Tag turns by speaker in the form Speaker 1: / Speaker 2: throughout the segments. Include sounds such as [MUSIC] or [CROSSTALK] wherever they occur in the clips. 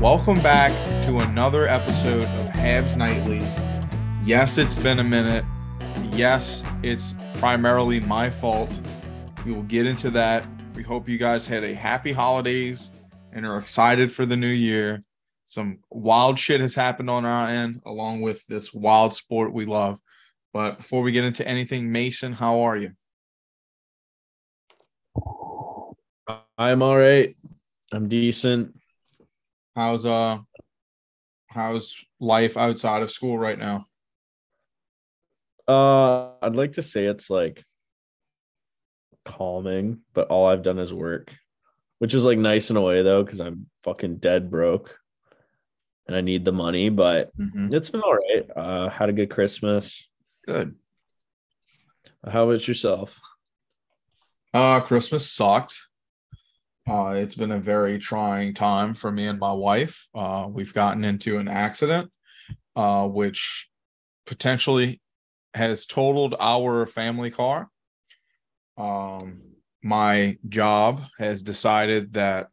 Speaker 1: Welcome back to another episode of Habs Nightly. Yes, it's been a minute. Yes, it's primarily my fault. We will get into that. We hope you guys had a happy holidays and are excited for the new year. Some wild shit has happened on our end, along with this wild sport we love. But before we get into anything, Mason, how are you?
Speaker 2: I'm all right. I'm decent.
Speaker 1: How's uh how's life outside of school right now?
Speaker 2: Uh I'd like to say it's like calming, but all I've done is work, which is like nice in a way though, because I'm fucking dead broke and I need the money, but
Speaker 1: Mhm.
Speaker 2: it's been all right. Uh had a good Christmas.
Speaker 1: Good.
Speaker 2: How about yourself?
Speaker 1: Uh Christmas sucked. Uh it's been a very trying time for me and my wife. Uh we've gotten into an accident uh which potentially has totaled our family car. Um my job has decided that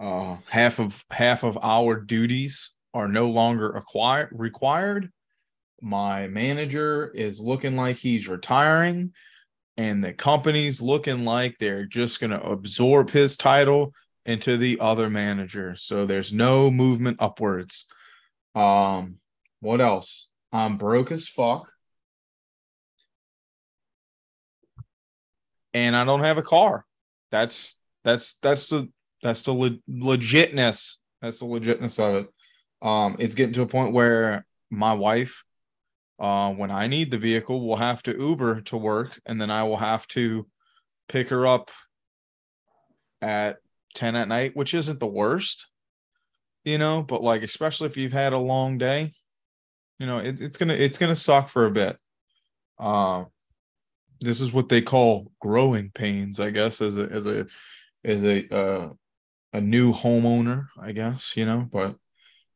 Speaker 1: uh half of half of our duties are no longer acquired required. My manager is looking like he's retiring and the company's looking like they're just going to absorb his title into the other manager. So there's no movement upwards. Um, what else? I'm broke as fuck. And I don't have a car. That's that's that's the that's the le- legitness. That's the legitness of it. Um, it's getting to a point where my wife uh, when I need the vehicle, will have to Uber to work, and then I will have to pick her up at 10 at night, which isn't the worst, you know, but like, especially if you've had a long day, you know, it, it's gonna it's gonna suck for a bit. Uh, this is what they call growing pains, I guess, as a as a as a uh, a new homeowner, I guess, you know, but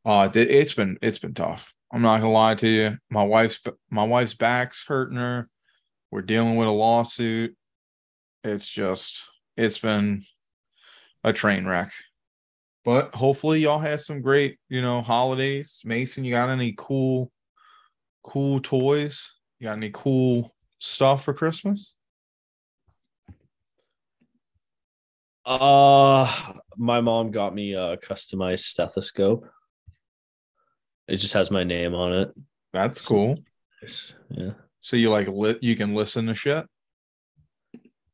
Speaker 1: uh, it, it's been it's been tough. I'm not gonna lie to you. My wife's my wife's back's hurting her. We're dealing with a lawsuit. It's just it's been a train wreck. But hopefully y'all had some great, you know, holidays. Mason, you got any cool, cool toys? You got any cool stuff for Christmas?
Speaker 2: Uh my mom got me a customized stethoscope. It just has my name on it.
Speaker 1: That's cool.
Speaker 2: Yeah.
Speaker 1: So you like lit you can listen to shit?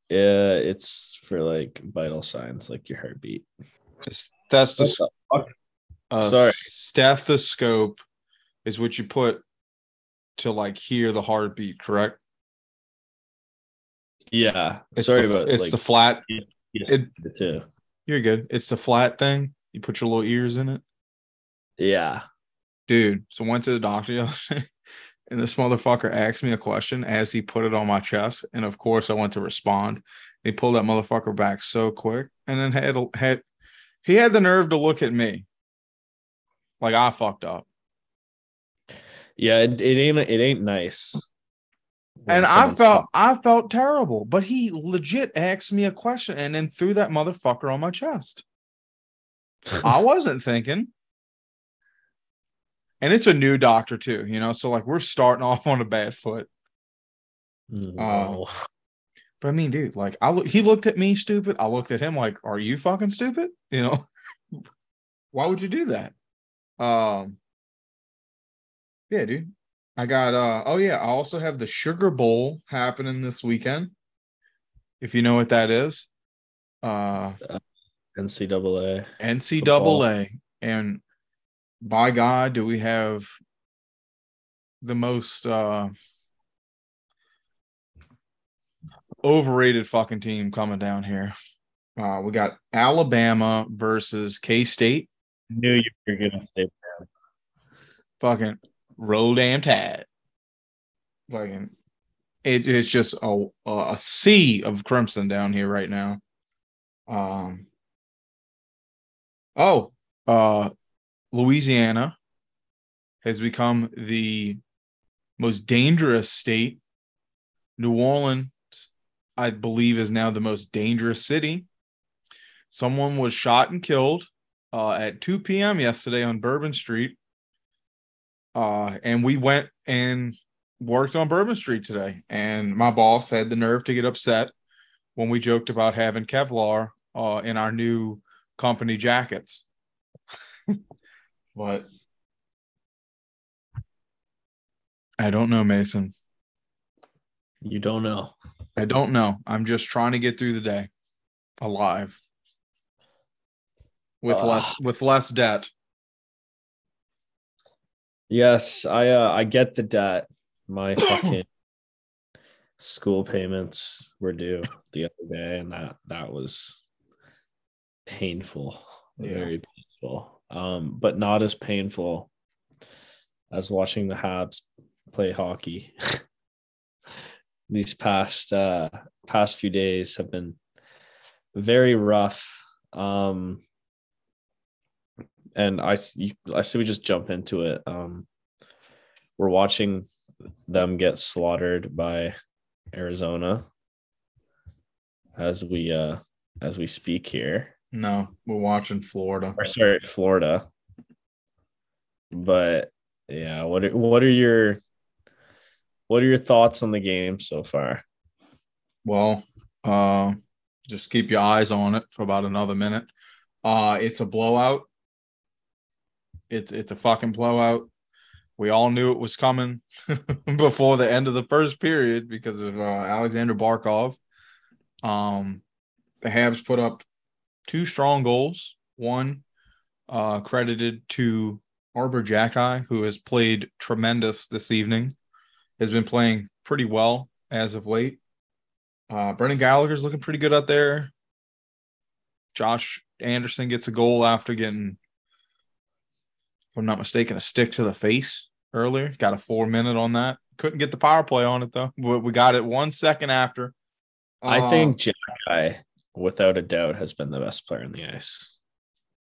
Speaker 2: Yeah, it's for like vital signs like your heartbeat.
Speaker 1: That's the
Speaker 2: fuck?
Speaker 1: uh,
Speaker 2: Sorry.
Speaker 1: stethoscope is what you put to like hear the heartbeat, correct?
Speaker 2: Yeah.
Speaker 1: It's
Speaker 2: Sorry
Speaker 1: the,
Speaker 2: about
Speaker 1: it's
Speaker 2: like,
Speaker 1: the flat.
Speaker 2: yeah,
Speaker 1: It,
Speaker 2: it too.
Speaker 1: you're good. It's the flat thing. You put your little ears in it,
Speaker 2: Yeah.
Speaker 1: Dude. So went to the doctor yesterday, [LAUGHS] and this motherfucker asked me a question as he put it on my chest, and of course I went to respond. He pulled that motherfucker back so quick, and then had had he had the nerve to look at me like I fucked up.
Speaker 2: Yeah, it, it ain't it ain't nice.
Speaker 1: and I felt
Speaker 2: talk-
Speaker 1: I felt terrible, but he legit asked me a question and then threw that motherfucker on my chest. [LAUGHS] I wasn't thinking. And it's a new doctor too, you know. So like we're starting [LAUGHS] off on a bad foot.
Speaker 2: No.
Speaker 1: But I mean, dude, like I look, he looked at me stupid. I looked at him like, "Are you fucking stupid?" [LAUGHS] You know, why would you do that? Um, yeah, dude. I got. uh Oh yeah, I also have the Sugar Bowl happening this weekend. If you know what that is, uh,
Speaker 2: NCAA.
Speaker 1: NCAA, and by God, do we have the most uh overrated fucking team coming down here. Uh, we got Alabama versus K State.
Speaker 2: Knew you were gonna say
Speaker 1: Fucking roll damn tide. Fucking, it, it's just a a sea of crimson down here right now. Um. Oh, uh, Louisiana has become the most dangerous state. New Orleans I believe is now the most dangerous city. Someone was shot and killed uh, at 2 p.m. yesterday on Bourbon Street. Uh, and we went and worked on Bourbon Street today. And my boss had the nerve to get upset when we joked about having Kevlar uh, in our new company jackets. [LAUGHS] but I don't know, Mason.
Speaker 2: You don't know.
Speaker 1: I don't know. I'm just trying to get through the day alive with
Speaker 2: Ugh.
Speaker 1: less with less debt.
Speaker 2: Yes, I uh, I get the debt. My [COUGHS] fucking school payments were due the other day, and that that was painful,
Speaker 1: Yeah.
Speaker 2: very painful. Um, but not as painful as watching the Habs play hockey. [LAUGHS] These past uh past few days have been very rough. Um, and I, I say we just jump into it. Um, we're watching them get slaughtered by Arizona as we uh as we speak here.
Speaker 1: No, we're watching Florida.
Speaker 2: Or sorry, Florida. But yeah, what are, what are your what are your thoughts on the game so far?
Speaker 1: Well, uh, just keep your eyes on it for about another minute. Uh, it's a blowout. It's it's a fucking blowout. We all knew it was coming [LAUGHS] before the end of the first period because of uh, Alexander Barkov. Um, the Habs put up two strong goals. One uh, credited to Arber Xhekaj, who has played tremendous this evening, has been playing pretty well as of late. Uh, Brendan Gallagher's looking pretty good out there. Josh Anderson gets a goal after getting, if I'm not mistaken, a stick to the face earlier. Got a four minute on that. Couldn't get the power play on it though. We we got it one second after.
Speaker 2: I
Speaker 1: Uh,
Speaker 2: think Xhekaj, without a doubt, has been the best player on the ice.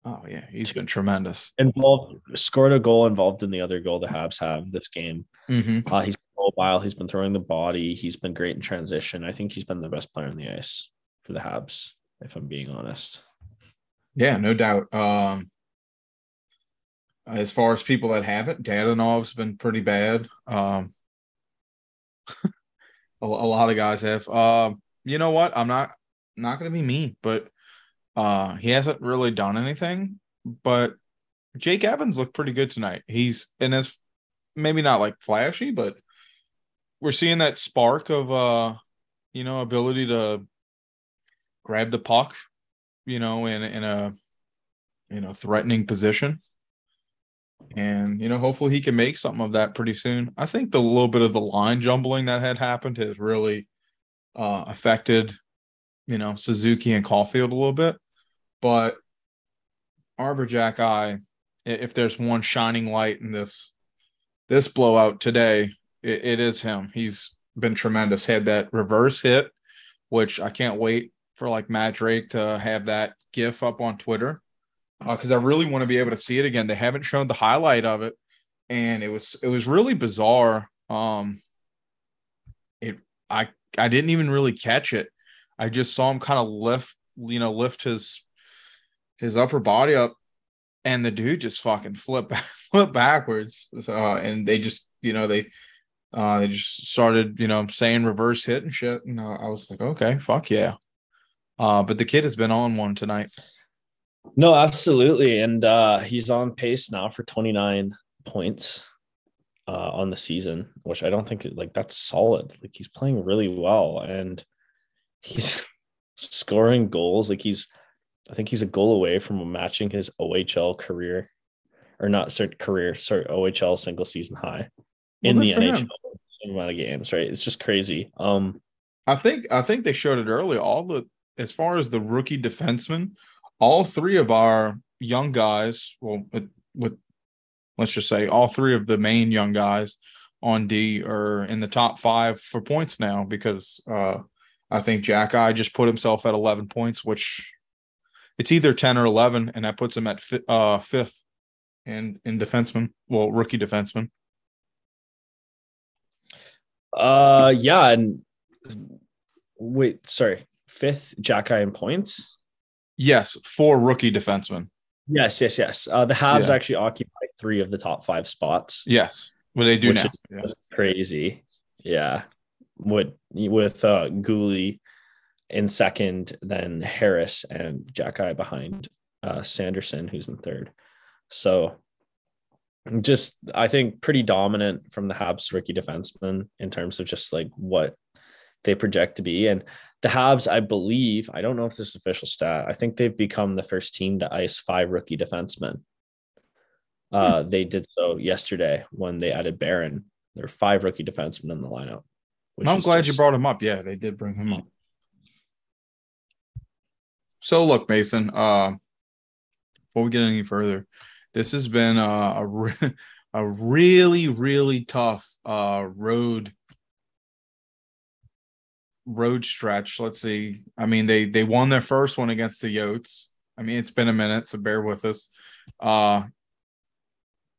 Speaker 1: Oh yeah, he's been tremendous.
Speaker 2: Involved, scored a goal involved in the other goal the Habs have this game.
Speaker 1: Mm-hmm.
Speaker 2: Uh, he's mobile. He's been throwing the body. He's been great in transition. I think he's been the best player on the ice for the Habs, if I'm being honest.
Speaker 1: Yeah, no doubt. Um, as far as people that haven't, Dadonov's been pretty bad. Um, [LAUGHS] a, a lot of guys have. Um, you know what? I'm not not going to be mean, but uh, he hasn't really done anything. But Jake Evans looked pretty good tonight. He's and as maybe not like flashy, but we're seeing that spark of uh, you know, ability to grab the puck you know, in in a in a threatening position. And you know, hopefully he can make something of that pretty soon. I think the little bit of the line jumbling that had happened has really uh affected, you know, Suzuki and Caufield a little bit. But Arber Xhekaj if there's one shining light in this this blowout today, it, it is him. He's been tremendous. Had that reverse hit, which I can't wait for like Matt Drake to have that GIF up on Twitter because I really want to be able to see it again. They haven't shown the highlight of it, and it was it was really bizarre. Um, it I I didn't even really catch it. I just saw him kind of lift, you know, lift his his upper body up and the dude just fucking flip [LAUGHS] flip backwards. Uh, and they just, you know, they uh they just started, you know, saying reverse hit and shit. And uh, I was like, okay, fuck yeah. Uh, but the kid has been on one tonight.
Speaker 2: No, absolutely. And uh he's on pace now for 29 points uh on the season, which I don't think like that's solid. Like he's playing really well and he's [LAUGHS] scoring goals. Like he's I think he's a goal away from matching his OHL career or not sorry, career, sorry, OHL single season high in
Speaker 1: Well,
Speaker 2: the NHL
Speaker 1: him.
Speaker 2: amount of games, right? It's just crazy. Um
Speaker 1: I think I think they showed it earlier. All the as far as the rookie defensemen, all three of our young guys, well, with, with let's just say all three of the main young guys on D are in the top five for points now because uh I think Xhekaj just put himself at 11 points, which it's either 10 or 11, and that puts him at fi- uh fifth in in defenseman, well, rookie defenseman.
Speaker 2: uh yeah, and wait, sorry, fifth Jack in points.
Speaker 1: Yes, for rookie defenseman.
Speaker 2: Yes, yes, yes. Uh, the Habs
Speaker 1: Yeah.
Speaker 2: actually occupy three of the top five spots.
Speaker 1: Yes, what they do now. Yeah.
Speaker 2: That's crazy. Yeah. With with uh Guhle in second, then Harris and Xhekaj behind uh Sanderson, who's in third. So just I think pretty dominant from the Habs rookie defenseman in terms of just like what they project to be. And the Habs, I believe, I don't know if this is official stat. I think they've become the first team to ice five rookie defensemen. Uh, They did so yesterday when they added Barron. There were five rookie defensemen in the lineup.
Speaker 1: I'm glad you brought him up. Yeah, they did bring him up. So look, Mason. Uh, before we get any further, this has been uh, a re- [LAUGHS] a really really tough uh road road stretch. Let's see. I mean, they they won their first one against the Yotes. I mean, it's been a minute, so bear with us. Uh,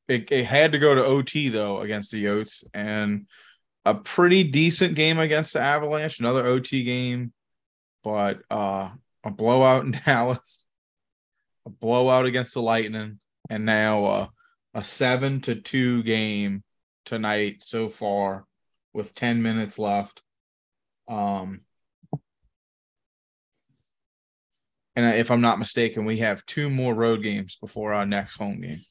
Speaker 1: it, it had to go to OT though against the Yotes, and a pretty decent game against the Avalanche, another OT game, but uh, a blowout in [LAUGHS] Dallas, a blowout against the Lightning, and now uh, a seven to two game tonight so far with 10 minutes left. Um, and if I'm not mistaken, we have two more road games before our next home game.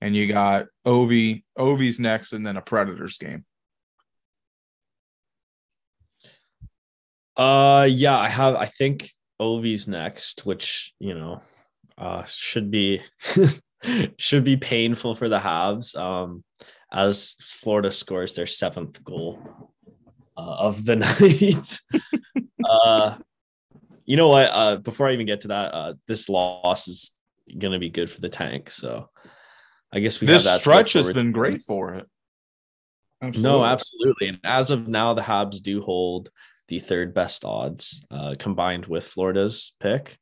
Speaker 1: And you got Ovi, Ovi's next, and then a Predators game.
Speaker 2: Uh, yeah, I have. I think Ovi's next, which you know, uh, should be [LAUGHS] should be painful for the Habs. Um, as Florida scores their seventh goal uh, of the [LAUGHS] night. uh, you know what? Uh, before I even get to that, uh, this loss is gonna be good for the tank. So, I guess we
Speaker 1: this
Speaker 2: have that
Speaker 1: stretch has been great for it.
Speaker 2: No, absolutely. And as of now, the Habs do hold the third best odds uh, combined with Florida's pick.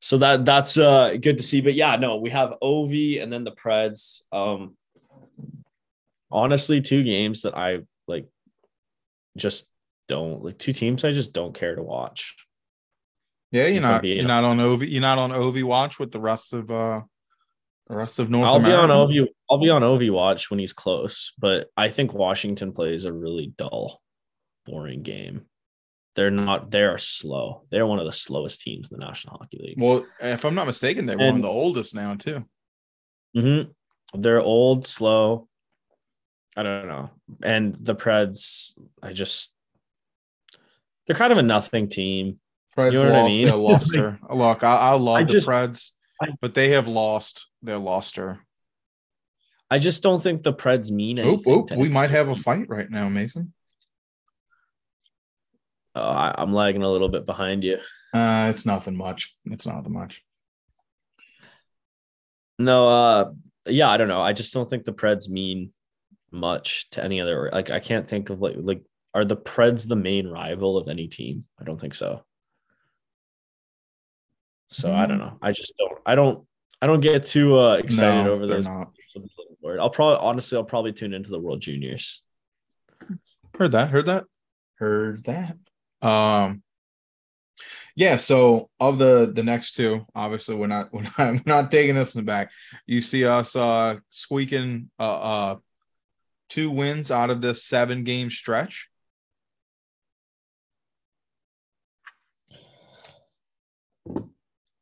Speaker 2: So that that's uh, good to see. But yeah, no, we have OV and then the Preds. Um, honestly, two games that I like just don't like two teams I just don't care to watch.
Speaker 1: Yeah, you're
Speaker 2: If
Speaker 1: not you're not on OV you're not on OV watch with the rest of uh the rest of North
Speaker 2: I'll
Speaker 1: America.
Speaker 2: be on OV I'll be on Ovi watch when he's close, but I think Washington plays a really dull, boring game. They're not. They are slow. They're one of the slowest teams in the National Hockey League.
Speaker 1: Well, if I'm not mistaken, they're one of the oldest now too.
Speaker 2: Mhm. They're old, slow. I don't know. And the Preds, I just they're kind of a nothing team.
Speaker 1: Preds
Speaker 2: You know what I
Speaker 1: lost
Speaker 2: mean?
Speaker 1: their [LAUGHS] luster. Look, I, I love
Speaker 2: I
Speaker 1: the
Speaker 2: just-
Speaker 1: Preds,
Speaker 2: I-
Speaker 1: but they have lost their luster.
Speaker 2: I just don't think the Preds mean
Speaker 1: Oop,
Speaker 2: anything.
Speaker 1: oop,
Speaker 2: to
Speaker 1: we might have a fight right now, Mason.
Speaker 2: Uh, I, I'm lagging a little bit behind you.
Speaker 1: Uh, it's nothing much. It's nothing much.
Speaker 2: No, uh yeah, I don't know. I just don't think the Preds mean much to any other like I can't think of like like are the Preds the main rival of any team? I don't think so. So I don't know. I just don't I don't I don't get too uh excited
Speaker 1: no,
Speaker 2: over those.
Speaker 1: not.
Speaker 2: I'll probably honestly I'll probably tune into the World Juniors.
Speaker 1: Heard that. Heard that. Heard that. Um. Yeah, so of the the next two, obviously we're not [LAUGHS] we're not, we're not taking this in the back. You see us uh squeaking uh uh two wins out of this seven game stretch.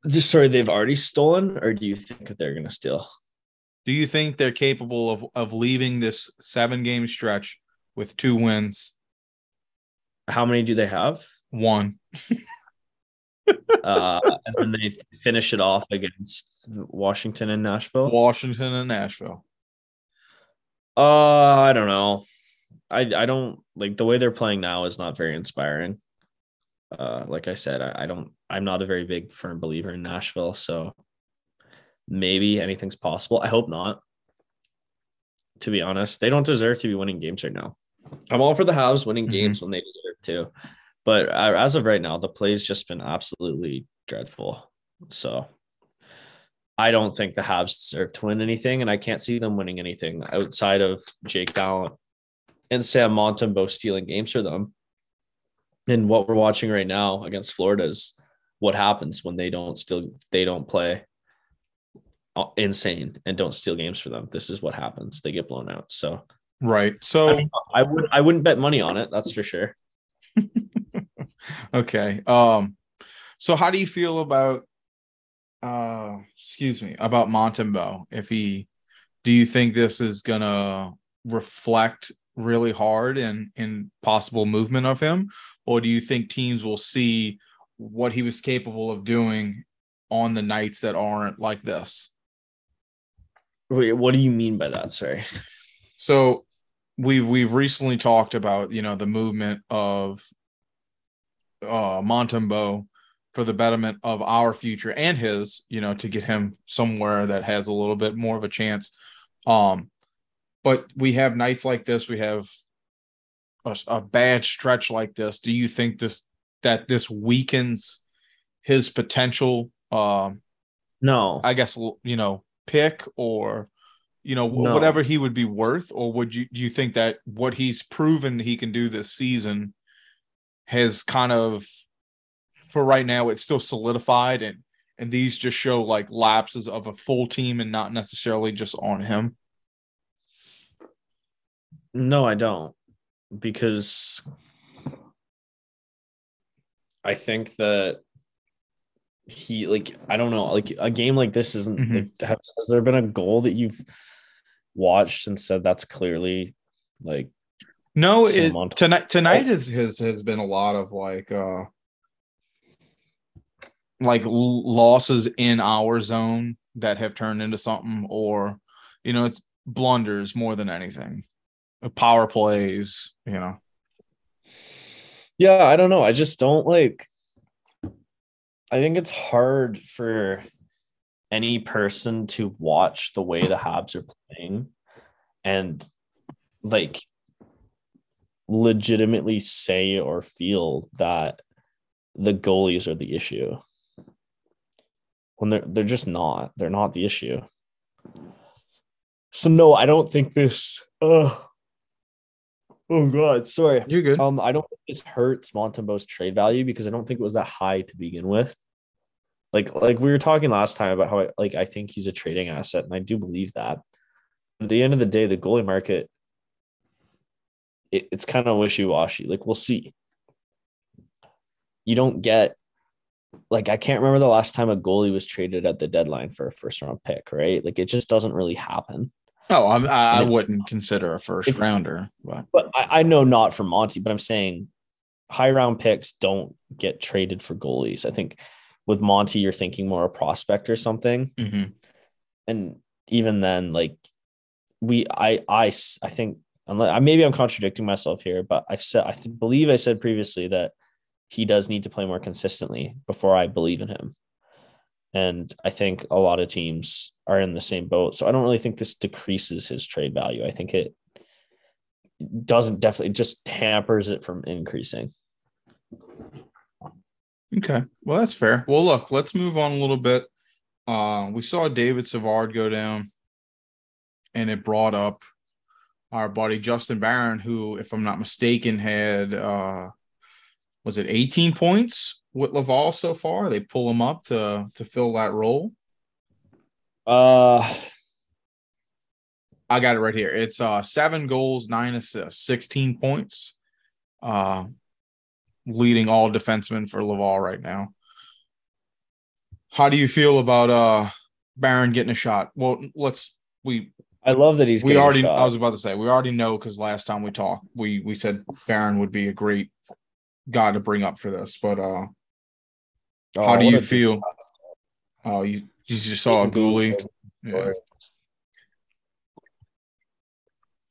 Speaker 2: Just sorry, they've already stolen, or do you think that they're gonna steal?
Speaker 1: Do you think they're capable of of leaving this seven game stretch with two wins?
Speaker 2: How many do they have?
Speaker 1: One.
Speaker 2: uh, [LAUGHS] and then they finish it off against Washington and Nashville.
Speaker 1: Washington and Nashville.
Speaker 2: Uh, I don't know. I I don't like the way they're playing now is not very inspiring. Uh, like I said, I, I don't. I'm not a very big firm believer in Nashville, so maybe anything's possible. I hope not. To be honest, they don't deserve to be winning games right now. I'm all for the Habs winning mm-hmm. games when they deserve to, but as of right now, the play's just been absolutely dreadful. So I don't think the Habs deserve to win anything, and I can't see them winning anything outside of Jake Gallant and Sam Montembeault stealing games for them. And what we're watching right now against Florida is what happens when they don't still they don't play uh, insane and don't steal games for them. This is what happens. They get blown out. So
Speaker 1: right. So
Speaker 2: I, I would I wouldn't bet money on it. That's for sure. [LAUGHS]
Speaker 1: okay. Um. So how do you feel about uh excuse me about Montembeault? If he do you think this is gonna reflect really hard in in possible movement of him, or do you think teams will see what he was capable of doing on the nights that aren't like this?
Speaker 2: Wait, what do you mean by that? Sorry.
Speaker 1: So we've we've recently talked about you know the movement of uh Montembeault for the betterment of our future and his, you know, to get him somewhere that has a little bit more of a chance. Um, but we have nights like this, we have a, a bad stretch like this. Do you think this that this weakens his potential? Um,
Speaker 2: no,
Speaker 1: I guess you know pick or you know no. whatever he would be worth, or would you do you think that what he's proven he can do this season has kind of for right now it's still solidified and and these just show like lapses of a full team and not necessarily just on him?
Speaker 2: No, I don't. Because I think that he like I don't know, like a game like this isn't mm-hmm. like, has, has there been a goal that you've watched and said that's clearly like
Speaker 1: no it, tonight tonight has, has has been a lot of like uh like losses in our zone that have turned into something, or you know, it's blunders more than anything, uh, power plays, you know.
Speaker 2: Yeah, I don't know. I just don't like. I think it's hard for any person to watch the way the Habs are playing and like legitimately say or feel that the goalies are the issue when they're they're just not. They're not the issue. So no, I don't think this. Oh, oh God, sorry.
Speaker 1: You're good.
Speaker 2: Um, I don't think this hurts Montembeault's trade value because I don't think it was that high to begin with. Like like we were talking last time about how I, like I think he's a trading asset, and I do believe that. At the end of the day, the goalie market it, it's kind of wishy washy. Like we'll see. You don't get like I can't remember the last time a goalie was traded at the deadline for a first round pick, right? Like it just doesn't really happen.
Speaker 1: Oh, I'm, I, I wouldn't consider a first rounder, but
Speaker 2: but I, I, know not for Monty, but I'm saying high round picks don't get traded for goalies. I think with Monty, you're thinking more a prospect or something,
Speaker 1: mm-hmm.
Speaker 2: and even then, like we, I, I, I think unless maybe I'm contradicting myself here, but I've said I believe I said previously that he does need to play more consistently before I believe in him. And I think a lot of teams are in the same boat. So I don't really think this decreases his trade value. I think it doesn't definitely just hampers it from increasing.
Speaker 1: Okay. Well, that's fair. Well, look, let's move on a little bit. Uh, we saw David Savard go down, and it brought up our buddy Justin Barron, who, if I'm not mistaken, had uh, was it 18 points with Laval so far? They pull him up to to fill that role.
Speaker 2: Uh,
Speaker 1: I got it right here. It's uh seven goals, nine assists, 16 points. Uh leading all defensemen for Laval right now. How do you feel about uh Barron getting a shot? Well, let's we
Speaker 2: I love that he's.
Speaker 1: we
Speaker 2: getting a
Speaker 1: already
Speaker 2: shot.
Speaker 1: I was about to say we already know because last time we talked, we we said Barron would be a great guy to bring up for this. But uh
Speaker 2: Oh,
Speaker 1: how do you feel? oh you you just saw a goalie. Yeah.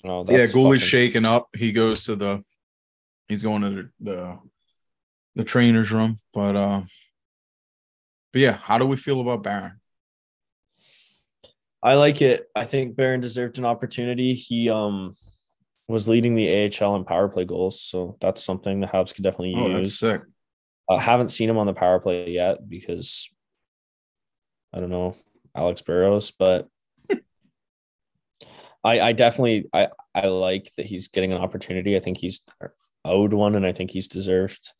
Speaker 2: Oh,
Speaker 1: yeah,
Speaker 2: fucking-
Speaker 1: shaking up. He goes to the he's going to the the, the trainer's room. But uh but yeah, how do we feel about Barron?
Speaker 2: I like it. I think Barron deserved an opportunity. He um was leading the AHL in power play goals, so that's something the Habs could definitely
Speaker 1: Oh, that's
Speaker 2: use.
Speaker 1: sick.
Speaker 2: I haven't seen him on the power play yet because I don't know Alex Burrows, but [LAUGHS] I I definitely I I like that he's getting an opportunity. I think he's owed one, and I think he's deserved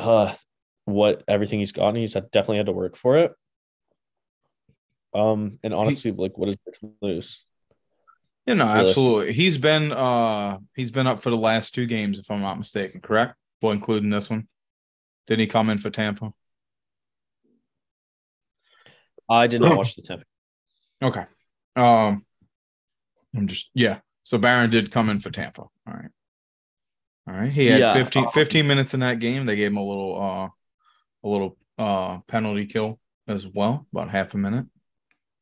Speaker 2: uh what everything he's gotten. He's had, definitely had to work for it. Um, and honestly, like, what is there to lose?
Speaker 1: You know, absolutely. He's been uh he's been up for the last two games, if I'm not mistaken, correct? Well, including this one. Did he come in for Tampa?
Speaker 2: I did not [CLEARS THROAT] watch the Tampa.
Speaker 1: Okay. Um I'm just yeah. So Barron did come in for Tampa. All right. All right. He had
Speaker 2: Yeah,
Speaker 1: 15,
Speaker 2: um,
Speaker 1: 15 minutes in that game. They gave him a little uh a little uh penalty kill as well, about half a minute.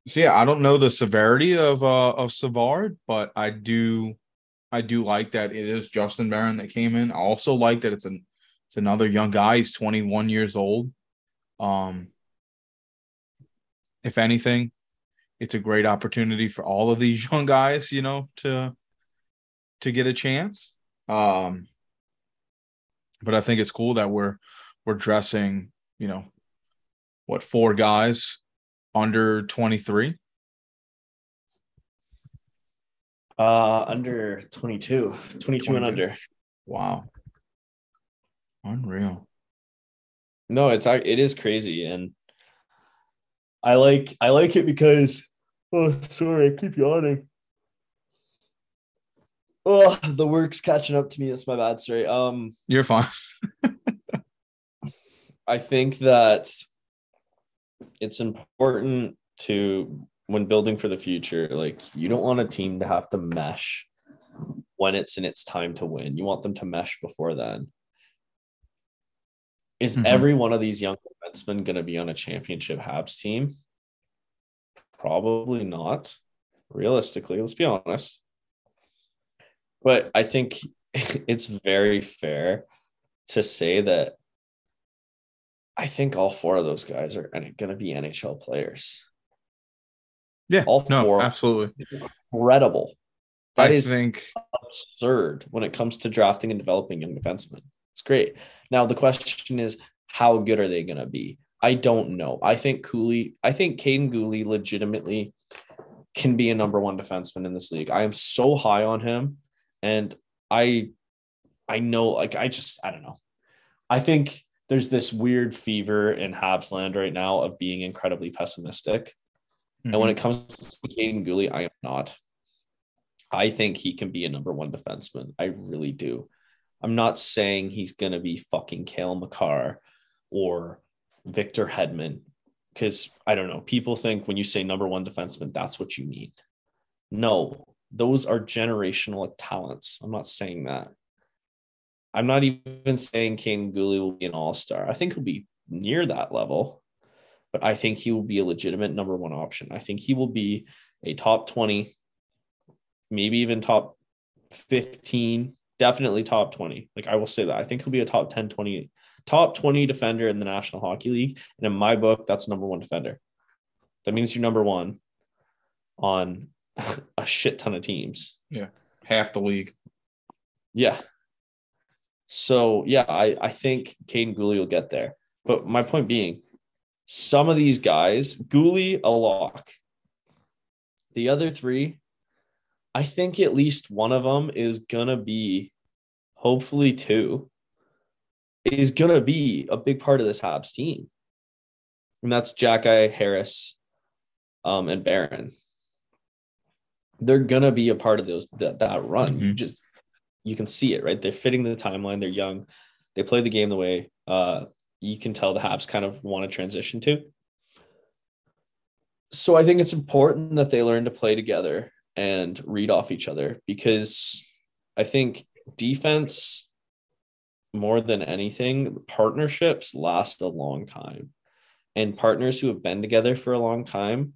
Speaker 1: So yeah, I don't know the severity of uh of Savard, but I do I do like that it is Justin Barron that came in. I also like that it's an it's another young guy. He's 21 years old. Um if anything, it's a great opportunity for all of these [LAUGHS] young guys, you know, to to get a chance. Um but I think it's cool that we're we're dressing, you know, what four guys under 23.
Speaker 2: Uh, under 22, 22 and under.
Speaker 1: Wow. Unreal.
Speaker 2: No, it's it is crazy, and I like I like it because oh sorry, I keep yawning. Oh, the work's catching up to me. That's my bad. Sorry. Um,
Speaker 1: You're fine. [LAUGHS]
Speaker 2: I think that it's important to when building for the future, like you don't want a team to have to mesh when it's in its time to win. You want them to mesh before then. Is
Speaker 1: Mhm.
Speaker 2: every one of these young defensemen going to be on a championship Habs team? Probably not. Realistically, let's be honest. But I think [LAUGHS] it's very fair to say that I think all four of those guys are going to be NHL players.
Speaker 1: Yeah.
Speaker 2: All
Speaker 1: no,
Speaker 2: four.
Speaker 1: absolutely.
Speaker 2: Incredible. That
Speaker 1: I
Speaker 2: is
Speaker 1: think
Speaker 2: absurd when it comes to drafting and developing young defensemen. It's great. Now the question is, how good are they going to be? I don't know. I think Guhle, I think Kaiden Guhle legitimately can be a number one defenseman in this league. I am so high on him, and I, I know, like I just, I don't know. I think there's this weird fever in Habs land right now of being incredibly pessimistic. And when mm-hmm. it comes to Kaiden Guhle, I am not. I think he can be a number one defenseman. I really do. I'm not saying he's going to be fucking Cale Makar or Victor Hedman because I don't know. People think when you say number one defenseman, that's what you mean. No, those are generational talents. I'm not saying that. I'm not even saying Kane Guhle will be an all star. I think he'll be near that level, but I think he will be a legitimate number one option. I think he will be a top 20, maybe even top 15, definitely top 20. Like I will say that. I think he'll be a top 10, 20, top 20 defender in the National Hockey League. And in my book, that's number one defender. That means you're number one on [LAUGHS] shit ton of teams. Yeah.
Speaker 1: Half the league.
Speaker 2: Yeah. So yeah, I, I think Kaiden Guhle will get there. But my point being, some of these guys, Guhle a lock. The other three, I think at least one of them is gonna be, hopefully two, is to be a big part of this Habs team. And that's Xhekaj, Harris, um, and Barron. They're going to be a part of those that, that run.
Speaker 1: Mhm.
Speaker 2: You just you can see it, right? They're fitting the timeline. They're young. They play the game the way uh, you can tell the Habs kind of want to transition to. So I think it's important that they learn to play together and read off each other because I think defense more than anything, partnerships last a long time. And partners who have been together for a long time,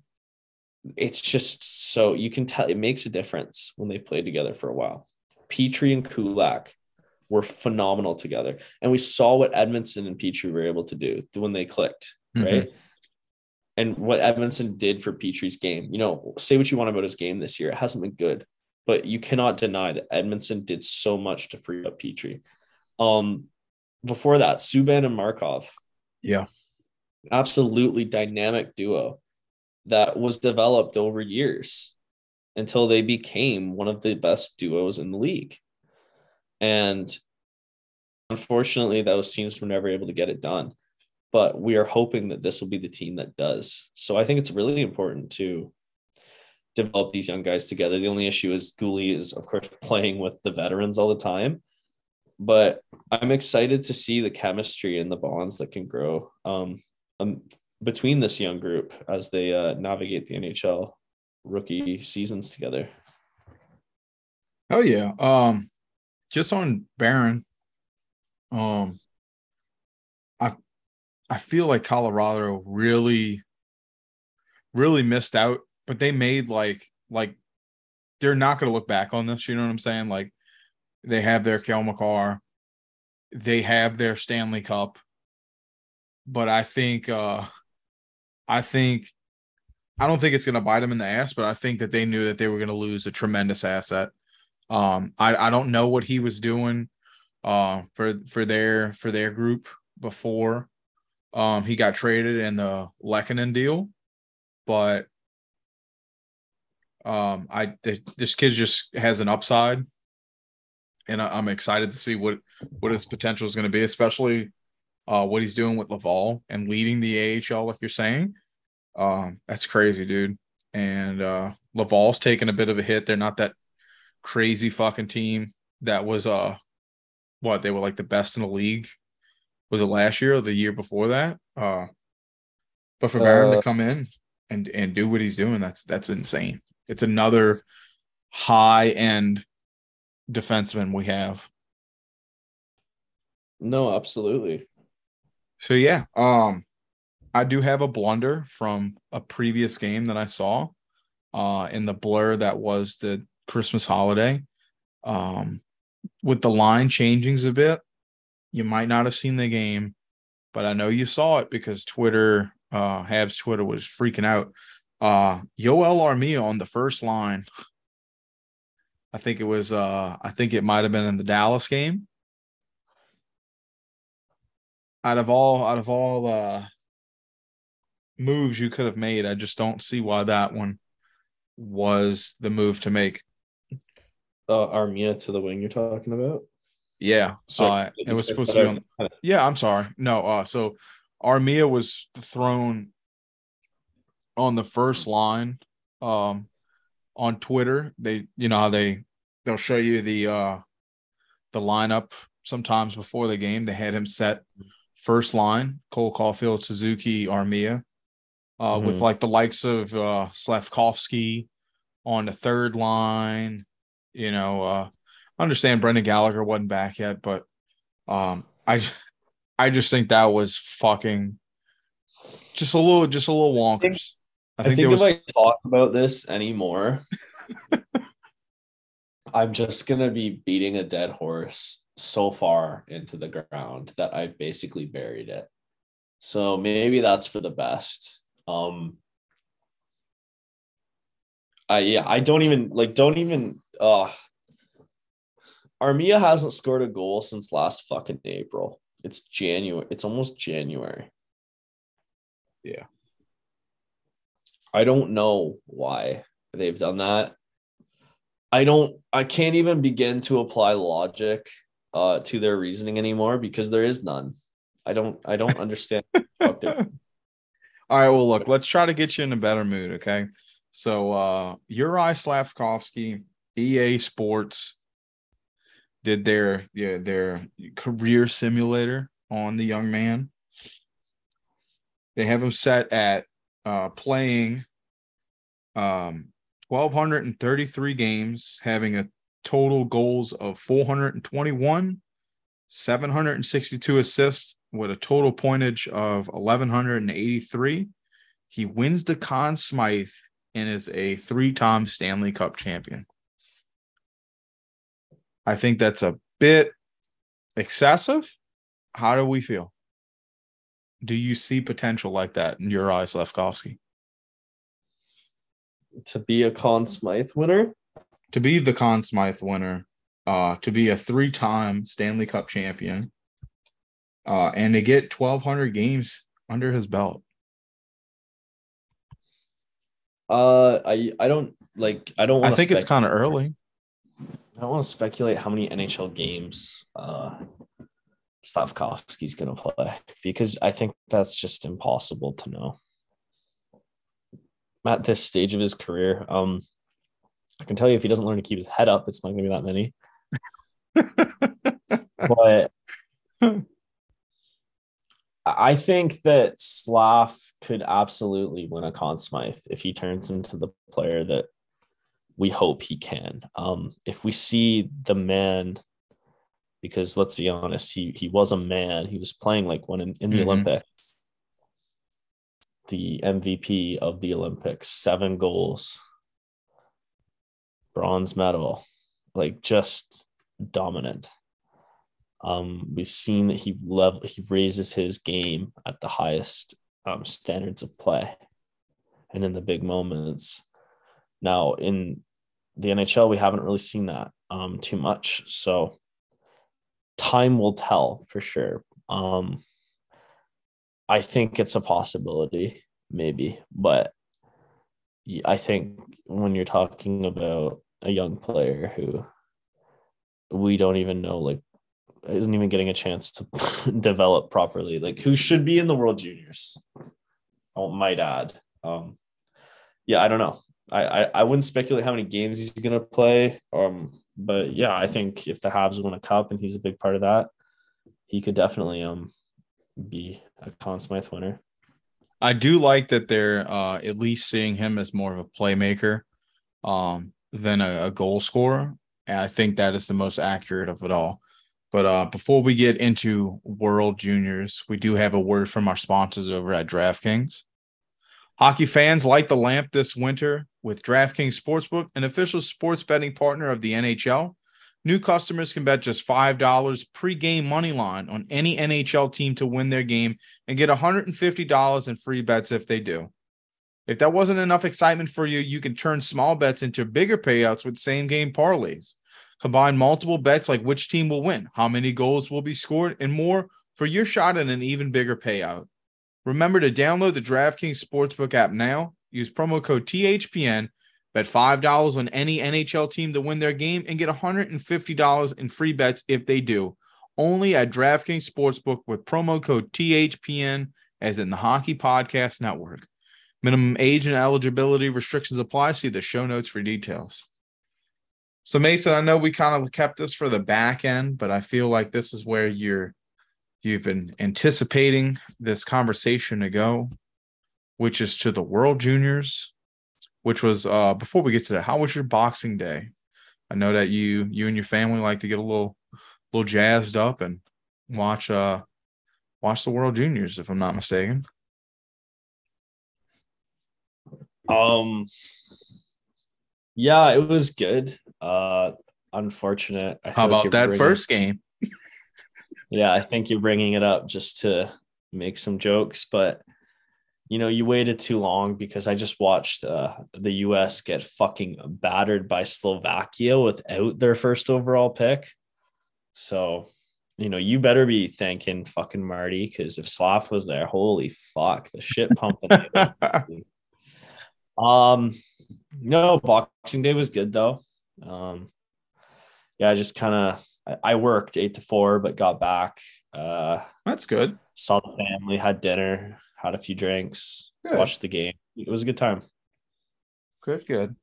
Speaker 2: it's just so you can tell it makes a difference when they've played together for a while. Petry and Kulak were phenomenal together. And we saw what Edmundson and Petry were able to do when they clicked,
Speaker 1: Mhm.
Speaker 2: right? And what Edmundson did for Petry's game. You know, say what you want about his game this year. It hasn't been good, but you cannot deny that Edmundson did so much to free up Petry. Um, before that, Subban and Markov,
Speaker 1: Yeah.
Speaker 2: absolutely dynamic duo that was developed over years until they became one of the best duos in the league. And unfortunately, those teams were never able to get it done. But we are hoping that this will be the team that does. So I think it's really important to develop these young guys together. The only issue is Guhle is, of course, [LAUGHS] playing with the veterans all the time. But I'm excited to see the chemistry and the bonds that can grow um, um, between this young group as they uh, navigate the NHL rookie seasons together.
Speaker 1: Oh yeah. Um, just on Barron. Um, I I feel like Colorado really, really missed out, but they made like like they're not going to look back on this. You know what I'm saying? Like they have their Cale Makar, they have their Stanley Cup, but I think uh I think I don't think it's going to bite them in the ass, but I think that they knew that they were going to lose a tremendous asset. Um, I, I don't know what he was doing uh, for for their for their group before um, he got traded in the Lehkonen deal, but um, I th- this kid just has an upside, and I, I'm excited to see what what his potential is going to be, especially uh, what he's doing with Laval and leading the AHL, like you're saying. Um, that's crazy, dude. And uh, Laval's taking a bit of a hit. They're not that crazy fucking team that was uh what they were like the best in the league. Was it last year or the year before that? Uh but for Barron
Speaker 2: Uh,
Speaker 1: to come in and and do what he's doing, that's that's insane. It's another high end defenseman we have.
Speaker 2: No, absolutely.
Speaker 1: So yeah, um I do have a blunder from a previous game that I saw uh in the blur that was the Christmas holiday. Um with the line changings a bit, you might not have seen the game, but I know you saw it because Twitter, uh Habs Twitter was freaking out. Uh Yoel Armia on the first line. I think it was uh I think it might have been in the Dallas game. Out of all out of all the moves you could have made, I just don't see why that one was the move to make.
Speaker 2: Uh, Armia to the wing you're talking about.
Speaker 1: Yeah.
Speaker 2: So
Speaker 1: uh, it was supposed to be on Yeah, I'm sorry. No, uh so Armia was thrown on the first line um on Twitter. They you know how they they'll show you the uh the lineup sometimes before the game. They had him set first line, Cole Caufield, Suzuki, Armia, uh with
Speaker 2: Mhm.
Speaker 1: like the likes of uh Slafkovsky on the third line, you know, uh I understand Brendan Gallagher wasn't back yet, but um I I just think that was fucking just a little just a little wonkers. I
Speaker 2: I
Speaker 1: think,
Speaker 2: think,
Speaker 1: there was
Speaker 2: if I talk about this anymore, [LAUGHS] I'm just gonna be beating a dead horse so far into the ground that I've basically buried it. So maybe that's for the best. Um I yeah, I don't even like don't even uh Armia hasn't scored a goal since last fucking April. It's January. It's almost January.
Speaker 1: Yeah.
Speaker 2: I don't know why they've done that. I don't I can't even begin to apply logic uh, to their reasoning anymore because there is none. I don't I don't understand. Fuck their- [LAUGHS]
Speaker 1: All right, well, look, let's try to get you in a better mood, okay? So, uh, Uri Slafkovsky, EA Sports, did their yeah their career simulator on the young man. They have him set at uh, playing um 1233 games, having a total goals of 421, 762 assists with a total pointage of 1183. He wins the Conn Smythe and is a three-time Stanley Cup champion. I think that's a bit excessive. How do we feel? Do you see potential like that in your eyes, Slafkovsky?
Speaker 2: to be a Conn Smythe winner.
Speaker 1: To be the Conn Smythe winner, uh, to be a three-time Stanley Cup champion, uh, and to get 1,200 games under his belt.
Speaker 2: Uh, I I don't like. I don't.
Speaker 1: I think it's kind of early.
Speaker 2: I don't want to speculate how many NHL games uh Slafkovsky's going to play because I think that's just impossible to know at this stage of his career. Um, I can tell you if he doesn't learn to keep his head up, it's not going to be that many. [LAUGHS] but I think that Slav could absolutely win a Conn Smythe if he turns into the player that we hope he can. Um, if we see the man, because let's be honest, he he was a man. He was playing like one in, in the
Speaker 1: Mhm.
Speaker 2: Olympics, the MVP of the Olympics, seven goals, bronze medal, like just dominant. Um, we've seen that he level he raises his game at the highest um, standards of play, and in the big moments. Now in the NHL, we haven't really seen that um, too much. So time will tell for sure. Um, I think it's a possibility, maybe, but I think when you're talking about a young player who we don't even know, like, isn't even getting a chance to [LAUGHS] develop properly, like, who should be in the World Juniors, I might add. Um, yeah, I don't know. I, I, I wouldn't speculate how many games he's gonna play. Um, but yeah, I think if the Habs win a cup and he's a big part of that, he could definitely um be a Conn Smythe winner.
Speaker 1: I do like that they're uh, at least seeing him as more of a playmaker um, than a, a goal scorer. And I think that is the most accurate of it all. But uh, before we get into World Juniors, we do have a word from our sponsors over at DraftKings. Hockey fans light the lamp this winter with DraftKings Sportsbook, an official sports betting partner of the NHL. New customers can bet just $5 pre-game money line on any NHL team to win their game and get $150 in free bets if they do. If that wasn't enough excitement for you, you can turn small bets into bigger payouts with same game parlays. Combine multiple bets like which team will win, how many goals will be scored, and more for your shot at an even bigger payout. Remember to download the DraftKings Sportsbook app now. Use promo code THPN. Bet $5 on any NHL team to win their game and get $150 in free bets if they do. Only at DraftKings Sportsbook with promo code THPN, as in the Hockey Podcast Network. Minimum age and eligibility restrictions apply. See the show notes for details. So, Mason, I know we kind of kept this for the back end, but I feel like this is where you're you've been anticipating this conversation to go, which is to the World Juniors, which was uh before we get to that, how was your boxing day? I know that you you and your family like to get a little little jazzed up and watch uh watch the World Juniors, if I'm not mistaken.
Speaker 2: Um yeah, it was good. Uh unfortunate. I
Speaker 1: How
Speaker 2: like
Speaker 1: about that
Speaker 2: bringing-
Speaker 1: first game? [LAUGHS]
Speaker 2: Yeah, I think you're bringing it up just to make some jokes, but you know, you waited too long because I just watched uh, the US get fucking battered by Slovakia without their first overall pick. So, you know, you better be thanking fucking Marty because if Slav was there, holy fuck, the shit pumping. [LAUGHS] um, no, Boxing Day was good though. Um, yeah, I just kind of I- I worked eight to four, but got back. Uh,
Speaker 1: That's good.
Speaker 2: saw the family, had dinner, had a few drinks,
Speaker 1: Good.
Speaker 2: watched the game. It was a good time.
Speaker 1: Good, good.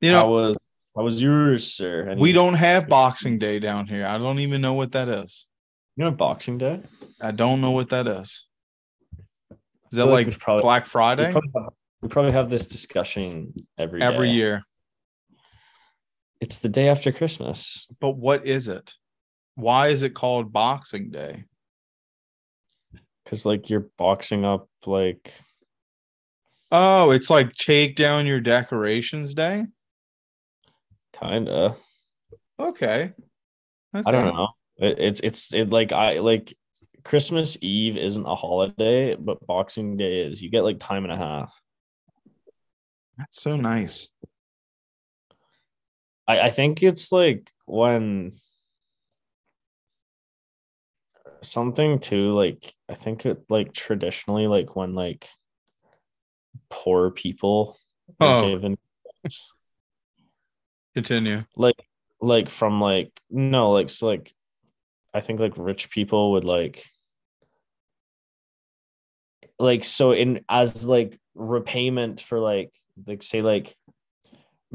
Speaker 1: You know,
Speaker 2: was how was yours, sir? Any-
Speaker 1: we don't have Boxing Day down here. I don't even know what that is.
Speaker 2: You know Boxing Day?
Speaker 1: I don't know what that is. Is that
Speaker 2: like
Speaker 1: like
Speaker 2: probably-
Speaker 1: Black
Speaker 2: We
Speaker 1: Friday?
Speaker 2: probably, have, we probably have this discussion every
Speaker 1: Every
Speaker 2: day.
Speaker 1: year.
Speaker 2: It's the day after Christmas.
Speaker 1: But what is it? Why is it called Boxing Day?
Speaker 2: Because like you're boxing up like
Speaker 1: Oh, it's like take down your decorations day.
Speaker 2: kinda.
Speaker 1: Okay.
Speaker 2: I don't know. It, it's it's it like I like Christmas Eve isn't a holiday, but Boxing Day is. You get like time and a half.
Speaker 1: That's so nice.
Speaker 2: I, I think it's like when something too like I think it like traditionally like when like poor people
Speaker 1: Oh.
Speaker 2: given [LAUGHS]
Speaker 1: Continue.
Speaker 2: like like from like no like so like I think like rich people would like like so in as like repayment for like like say like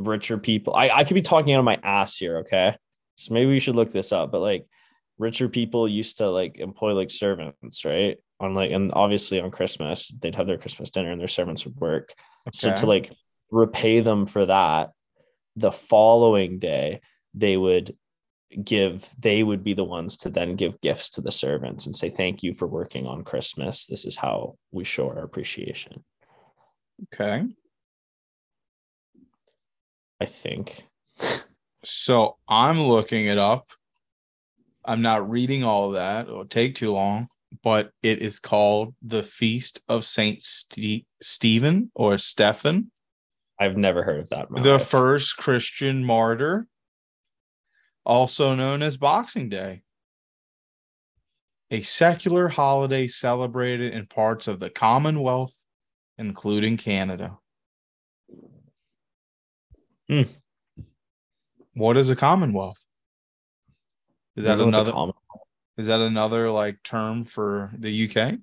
Speaker 2: richer people I I could be talking out of my ass here okay so maybe we should look this up but like richer people used to like employ like servants right on like and obviously on Christmas they'd have their Christmas dinner and their servants would work so to like repay them for that, the following day they would give they would be the ones to then give gifts to the servants and say thank you for working on Christmas. This is how we show our appreciation.
Speaker 1: Okay.
Speaker 2: I think.
Speaker 1: So I'm looking it up. I'm not reading all of that. It'll take too long, but it is called the Feast of Saint Ste- Stephen or Stephen,
Speaker 2: I've never heard of that.
Speaker 1: the
Speaker 2: life.
Speaker 1: first Christian martyr, also known as Boxing Day. A secular holiday celebrated in parts of the Commonwealth, including Canada.
Speaker 2: Hmm.
Speaker 1: What is a Commonwealth? Is that
Speaker 2: Remember what the
Speaker 1: another? Is that another like term for the UK?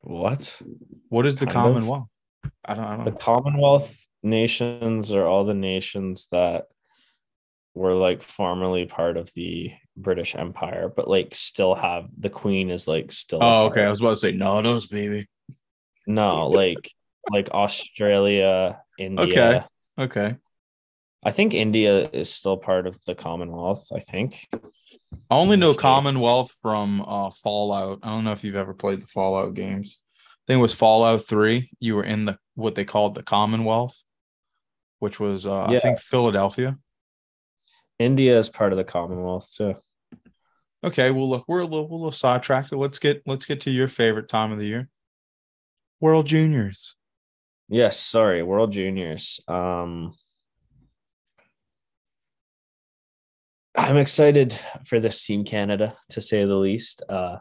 Speaker 2: what?
Speaker 1: What is the
Speaker 2: Kind.
Speaker 1: Commonwealth? I don't. I don't
Speaker 2: The. Commonwealth nations are all the nations that were like formerly part of the British Empire, but like still have the Queen is like still.
Speaker 1: Oh, okay. I was about to say no, those baby.
Speaker 2: No, [LAUGHS] like like Australia, India.
Speaker 1: Okay.
Speaker 2: I think India is still part of the Commonwealth. I think.
Speaker 1: I only know Commonwealth from uh, Fallout. I don't know if you've ever played the Fallout games. I think it was Fallout Three. You were in the what they called the Commonwealth, which was uh, I think Philadelphia.
Speaker 2: India is part of the Commonwealth too.
Speaker 1: Okay. Well, look, we're a little, a little sidetracked. Let's get let's get to your favorite time of the year. World Juniors.
Speaker 2: Yes, sorry, World Juniors. Um I'm excited for this team Canada to say the least. Uh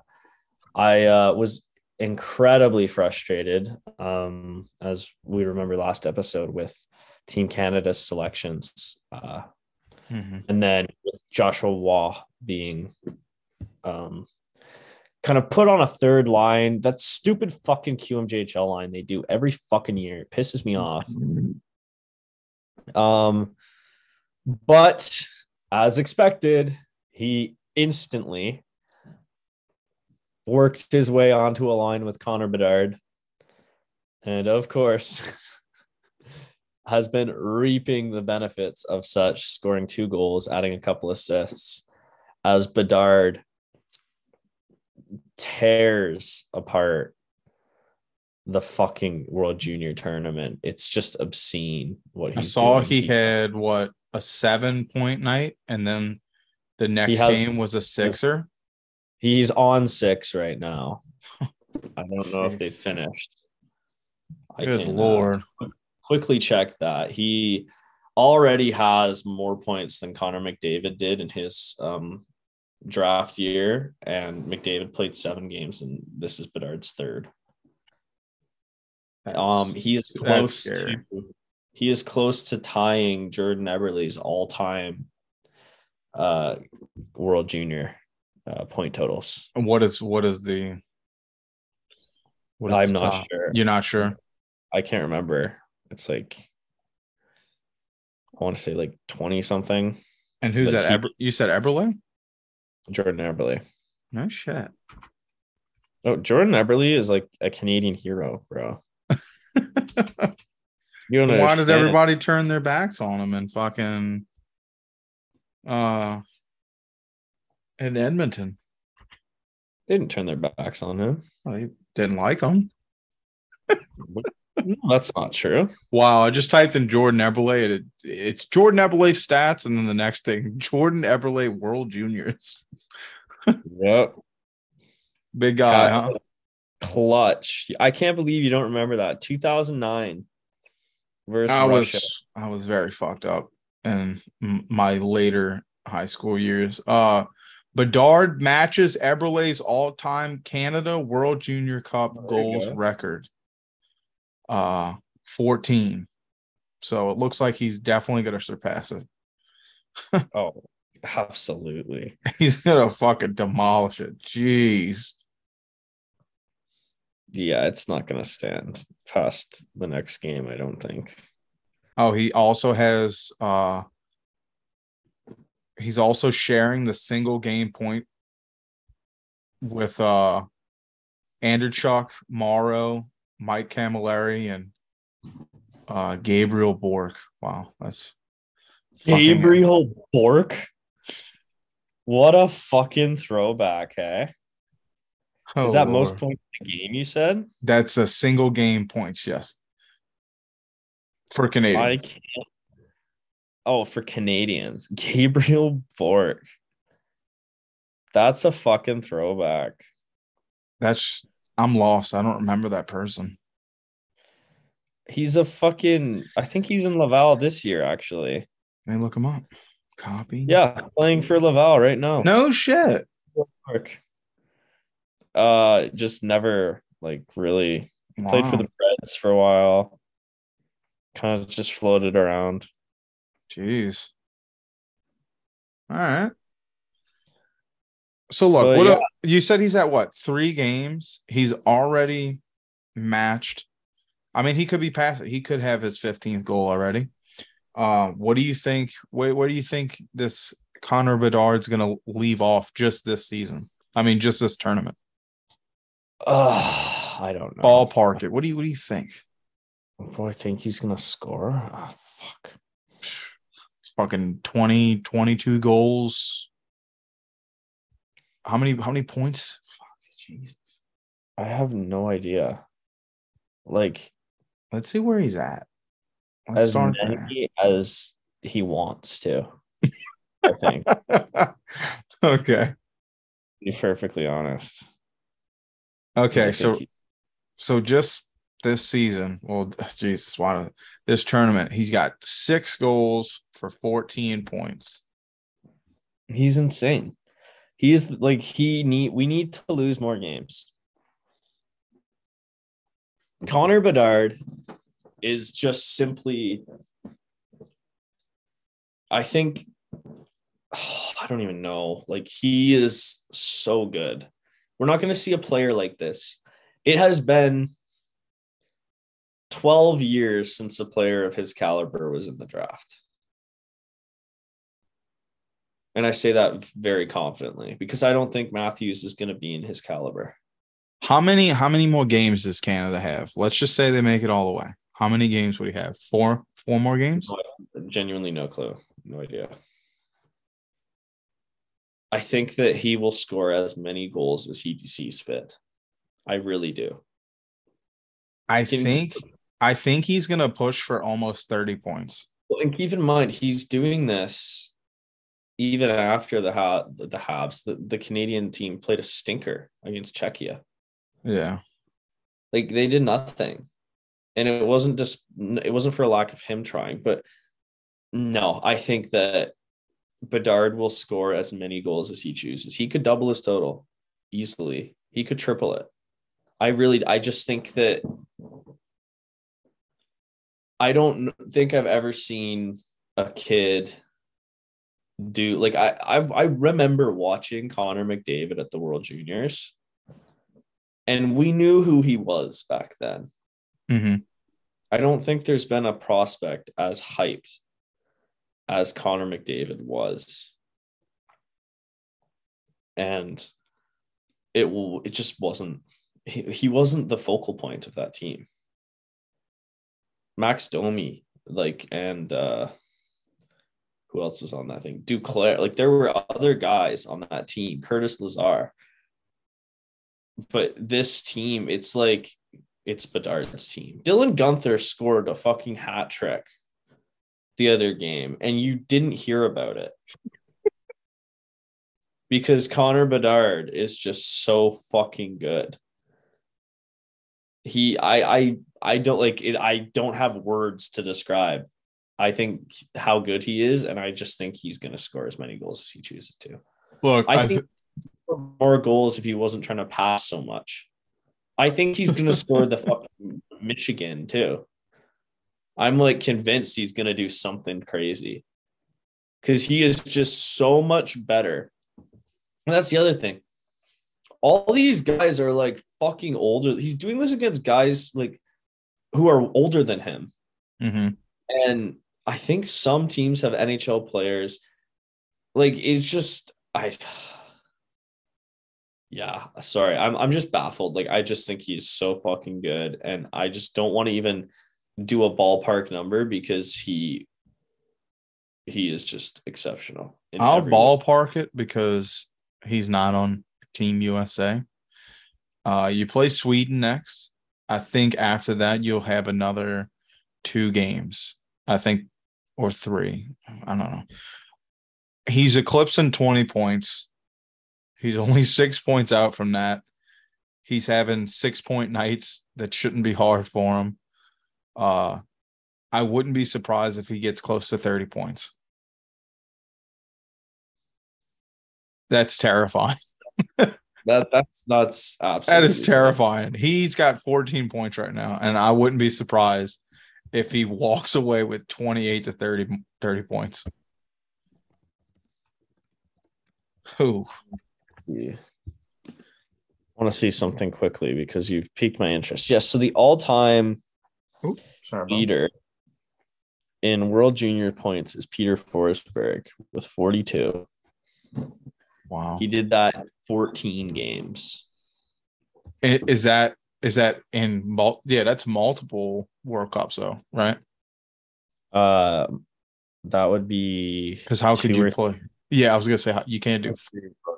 Speaker 2: I uh was incredibly frustrated um as we remember last episode with Team Canada's selections uh
Speaker 1: Mhm.
Speaker 2: and then with Joshua Roy being um kind of put on a third line. That stupid fucking QMJHL line they do every fucking year. It pisses me off. Um but as expected, he instantly worked his way onto a line with Connor Bedard. And of course, [LAUGHS] has been reaping the benefits of such, scoring two goals, adding a couple assists, as Bedard tears apart the fucking World Junior tournament. It's just obscene what
Speaker 1: I
Speaker 2: he's
Speaker 1: saw
Speaker 2: doing.
Speaker 1: he had what a seven point night, and then the next
Speaker 2: has-
Speaker 1: game was a sixer.
Speaker 2: He's on six right now. [LAUGHS] I don't know if they finished. I
Speaker 1: Good
Speaker 2: can, uh,
Speaker 1: lord!
Speaker 2: quickly check that. He already has more points than Connor McDavid did in his um, draft year, and McDavid played seven games, and this is Bedard's third.
Speaker 1: That's-
Speaker 2: Um, he is close to he is close to tying Jordan Eberle's all-time uh World Junior uh, point totals.
Speaker 1: And what is what is the? What is
Speaker 2: I'm
Speaker 1: the
Speaker 2: not
Speaker 1: top?
Speaker 2: sure.
Speaker 1: You're not sure.
Speaker 2: I can't remember. It's like I want to say like 20 something.
Speaker 1: And who's
Speaker 2: But
Speaker 1: that?
Speaker 2: he-
Speaker 1: Eber- you said Eberle?
Speaker 2: Jordan Eberle.
Speaker 1: No shit.
Speaker 2: Oh, Jordan Eberle is like a Canadian hero, bro. [LAUGHS] You don't
Speaker 1: Why does everybody turn their backs on him and fucking uh in Edmonton?
Speaker 2: They didn't turn their backs on him.
Speaker 1: Well, they didn't like him.
Speaker 2: No, that's not true.
Speaker 1: Wow, I just typed in Jordan Eberle. It, it's Jordan Eberle stats, and then the next thing, [LAUGHS] Jordan Eberle World Juniors.
Speaker 2: Yep.
Speaker 1: Big guy, huh?
Speaker 2: Clutch. I can't believe you don't remember that. 2009 versus
Speaker 1: I
Speaker 2: Russia.
Speaker 1: was I was very fucked up in my later high school years. Uh Bedard matches Eberle's all-time Canada World Junior Cup
Speaker 2: There
Speaker 1: goals
Speaker 2: go.
Speaker 1: record. Uh 14. So it looks like he's definitely gonna surpass it. [LAUGHS]
Speaker 2: Oh, absolutely. [LAUGHS]
Speaker 1: He's gonna fucking demolish it. Jeez.
Speaker 2: Yeah, it's not going to stand past the next game, I don't think.
Speaker 1: Oh, he also has uh he's also sharing the single game point with uh Andreychuk, Morrow, Mike Cammalleri, and uh Gabriel Bourque. Wow, that's fucking-
Speaker 2: Gabriel Bourque. What a fucking throwback, hey?
Speaker 1: Oh,
Speaker 2: Is that most points in the game, you said?
Speaker 1: That's a single game points, yes. For
Speaker 2: I
Speaker 1: Canadians.
Speaker 2: can't. Oh, for Canadians. [LAUGHS] Gabriel Bourque. That's a fucking throwback.
Speaker 1: That's I'm lost. I don't remember that person.
Speaker 2: He's a fucking I think he's in Laval this year, actually.
Speaker 1: Let me look him up. Copy.
Speaker 2: Yeah, playing for Laval right now.
Speaker 1: No shit.
Speaker 2: Uh just never like really played for the Preds for a while. Kind of just floated around.
Speaker 1: Jeez. All right. So look,
Speaker 2: But
Speaker 1: what
Speaker 2: yeah.
Speaker 1: el- you said he's at what three games? He's already matched. I mean, he could be past. He could have his fifteenth goal already. Uh, what do you think? Where, where do you think this Connor Bedard's going to leave off just this season? I mean, just this tournament.
Speaker 2: Uh, I don't know.
Speaker 1: Ballpark it. What do you What do you think?
Speaker 2: Do I think he's gonna score? Oh fuck.
Speaker 1: Fucking 20, 22 goals. How many? How many points? Fuck, Jesus.
Speaker 2: I have no idea. Like
Speaker 1: Let's see where he's at. Let's
Speaker 2: as
Speaker 1: start there.
Speaker 2: many as he wants to. I think. [LAUGHS]
Speaker 1: okay.
Speaker 2: Be perfectly honest.
Speaker 1: Okay. So so just this season, well, Jesus, why this tournament? He's got six goals for 14 points.
Speaker 2: he's insane. He's like he need we need to lose more games. Connor Bedard is just simply I think [SIGHS] I don't even know. Like he is so good. We're not going to see a player like this. It has been 12 years since a player of his caliber was in the draft. And I say that very confidently because I don't think Matthews is going to be in his caliber.
Speaker 1: How many how many more games does Canada have? Let's just say they make it all the way. How many games would he have? Four four more games?
Speaker 2: Genuinely no clue. No idea. I think that he will score as many goals as he sees fit. I really do.
Speaker 1: I
Speaker 2: Can-
Speaker 1: think I think he's gonna push for almost 30 points.
Speaker 2: Well, and keep in mind, he's doing this even after the ha- the Habs, the, the Canadian team played a stinker against Czechia.
Speaker 1: Yeah.
Speaker 2: Like they did nothing. And it wasn't just it wasn't for a lack of him trying, but no, I think that Bedard will score as many goals as he chooses. He could double his total easily. He could triple it. I really I just think that I don't think I've ever seen a kid do like I I've, I remember watching Connor McDavid at the World Juniors, and we knew who he was back then.
Speaker 1: Mm-hmm.
Speaker 2: I don't think there's been a prospect as hyped as Connor McDavid was. And it will it just wasn't he, he wasn't the focal point of that team. Max Domi, like and uh who else was on that thing? Duclair, like there were other guys on that team, Curtis Lazar. But this team, it's like it's Bedard's team. Dylan Guenther scored a fucking hat trick the other game, and you didn't hear about it because Connor Bedard is just so fucking good. He, I, I, I don't like it. I don't have words to describe. I think how good he is, and I just think he's going to score as many goals as he chooses to.
Speaker 1: Look,
Speaker 2: I
Speaker 1: I
Speaker 2: think more goals if he wasn't trying to pass so much. I think he's going to score the fucking Michigan too. I'm like convinced he's going to do something crazy because he is just so much better. And that's the other thing. All these guys are like fucking older. He's doing this against guys like who are older than him.
Speaker 1: Mhm.
Speaker 2: And I think some teams have NHL players. Like it's just I yeah, sorry. I'm I'm just baffled. Like I just think he's so fucking good and I just don't want to even do a ballpark number because he he is just exceptional.
Speaker 1: I'll
Speaker 2: every
Speaker 1: ballpark it because he's not on Team USA. Uh, you play Sweden next. I think after that you'll have another two games. I think or three. I don't know. He's eclipsing 20 points. He's only six points out from that. He's having six point nights that shouldn't be hard for him. Uh I wouldn't be surprised if he gets close to 30 points. That's terrifying. [LAUGHS]
Speaker 2: That that's that's
Speaker 1: That
Speaker 2: absolutely
Speaker 1: is terrifying. He's got 14 points right now, and I wouldn't be surprised if he walks away with 28 to 30, 30 points. Who?
Speaker 2: Yeah. I want to see something quickly because you've piqued my interest. Yes, so the all-time
Speaker 1: Sorry,
Speaker 2: leader in World Junior points is Peter Forsberg with 42.
Speaker 1: Wow.
Speaker 2: He did that 14 games.
Speaker 1: Is that is that in mul- yeah, that's multiple World Cups though, right?
Speaker 2: Uh, that would be
Speaker 1: Because how could you play? Yeah, I was gonna say you can't do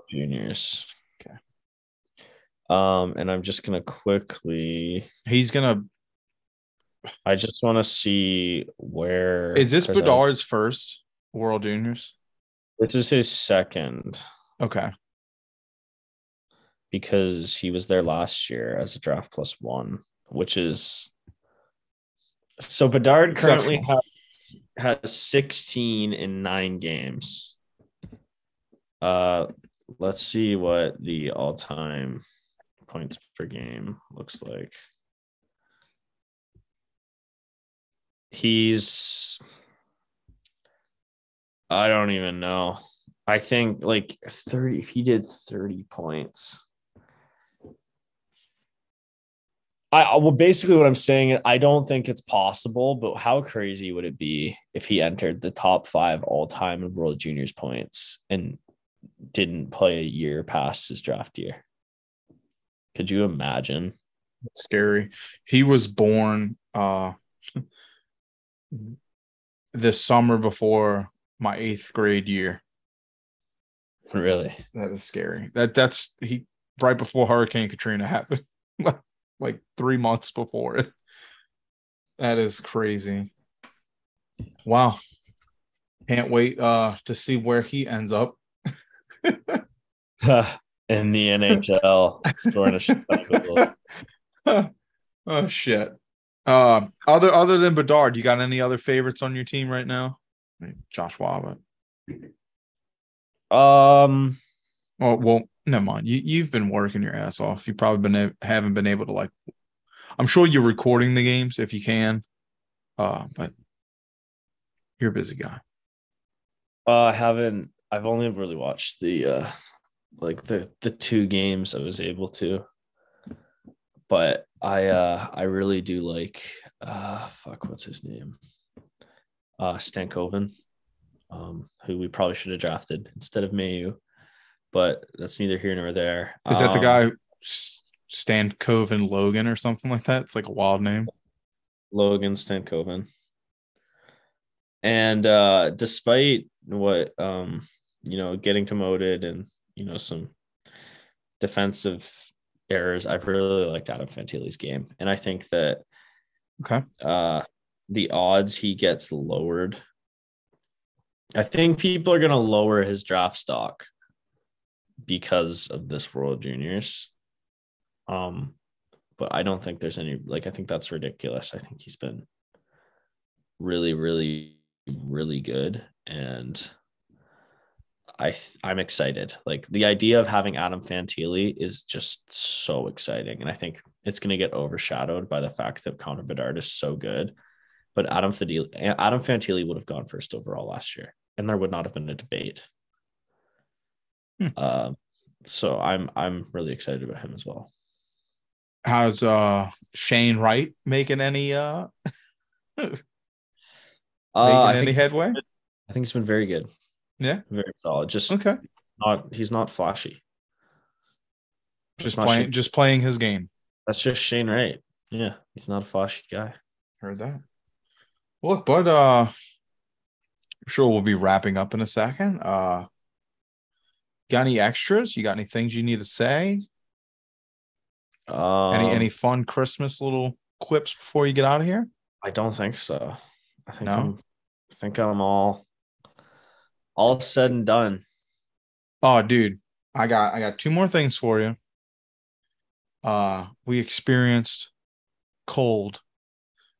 Speaker 2: juniors.
Speaker 1: Okay.
Speaker 2: Um, and I'm just gonna quickly.
Speaker 1: he's gonna
Speaker 2: I just want to see where
Speaker 1: is this
Speaker 2: 'cause I-
Speaker 1: Bedard's first World Juniors?
Speaker 2: This is his second
Speaker 1: Okay.
Speaker 2: because he was there last year as a draft plus one, which is so Bedard currently has has 16 in nine games. Uh let's see what the all-time points per game looks like. He's I don't even know. I think like 30 if he did 30 points. I well basically what I'm saying I don't think it's possible, but how crazy would it be if he entered the top 5 all-time in World Juniors points and didn't play a year past his draft year? Could you imagine?
Speaker 1: scary. He was born uh the summer before my eighth grade year.
Speaker 2: Really?
Speaker 1: That is scary. That that's he right before Hurricane Katrina happened, [LAUGHS] like three months before it. That is crazy. Wow. Can't wait uh to see where he ends up. [LAUGHS]
Speaker 2: in the NHL scoring a shit ton of goals. [LAUGHS]
Speaker 1: oh shit. Um, other other than Bedard, you got any other favorites on your team right now? I mean, Josh Watt.
Speaker 2: Um
Speaker 1: Oh well, never mind. You you've been working your ass off. You probably been haven't been able to like. I'm sure you're recording the games if you can, uh, but you're a busy guy.
Speaker 2: Uh, I haven't I've only really watched the uh like the the two games I was able to. But I uh I really do like uh fuck what's his name? Uh Stankoven. Um who we probably should have drafted instead of Mailloux. But that's neither here nor there.
Speaker 1: Is that the
Speaker 2: Um,
Speaker 1: guy Stan Coven Logan or something like that? It's like a wild name.
Speaker 2: Logan Stankoven. And uh despite what um you know getting demoted and you know some defensive errors, I've really liked Adam Fantilli's game. And I think that
Speaker 1: Okay.
Speaker 2: uh the odds he gets lowered. I think people are gonna lower his draft stock because of this World Juniors. Um, but I don't think there's any like I think that's ridiculous. I think he's been really, really, really good, and I th- I'm excited. Like the idea of having Adam Fantilli is just so exciting, and I think it's going to get overshadowed by the fact that Connor Bedard is so good. But Adam Fantilli, Adam Fantilli would have gone first overall last year, and there would not have been a debate.
Speaker 1: Hmm.
Speaker 2: Um, so I'm I'm really excited about him as well.
Speaker 1: How's uh Shane Wright making any uh [LAUGHS] making
Speaker 2: Uh,
Speaker 1: any headway?
Speaker 2: I think he's been very good.
Speaker 1: Yeah.
Speaker 2: very solid. Just
Speaker 1: Okay.
Speaker 2: not he's not flashy.
Speaker 1: Just playing
Speaker 2: Shane-
Speaker 1: just playing his game.
Speaker 2: That's just Shane Wright. Yeah, he's not a flashy guy.
Speaker 1: Heard that. Well, look, but uh I'm sure we'll be wrapping up in a second. Uh got any extras? You got any things you need to say?
Speaker 2: Um,
Speaker 1: any any fun Christmas little quips before you get out of here?
Speaker 2: I don't think so. I think
Speaker 1: No?
Speaker 2: I'm I think I'm all all said and done.
Speaker 1: Oh, dude, I got I got two more things for you. Uh, we experienced cold.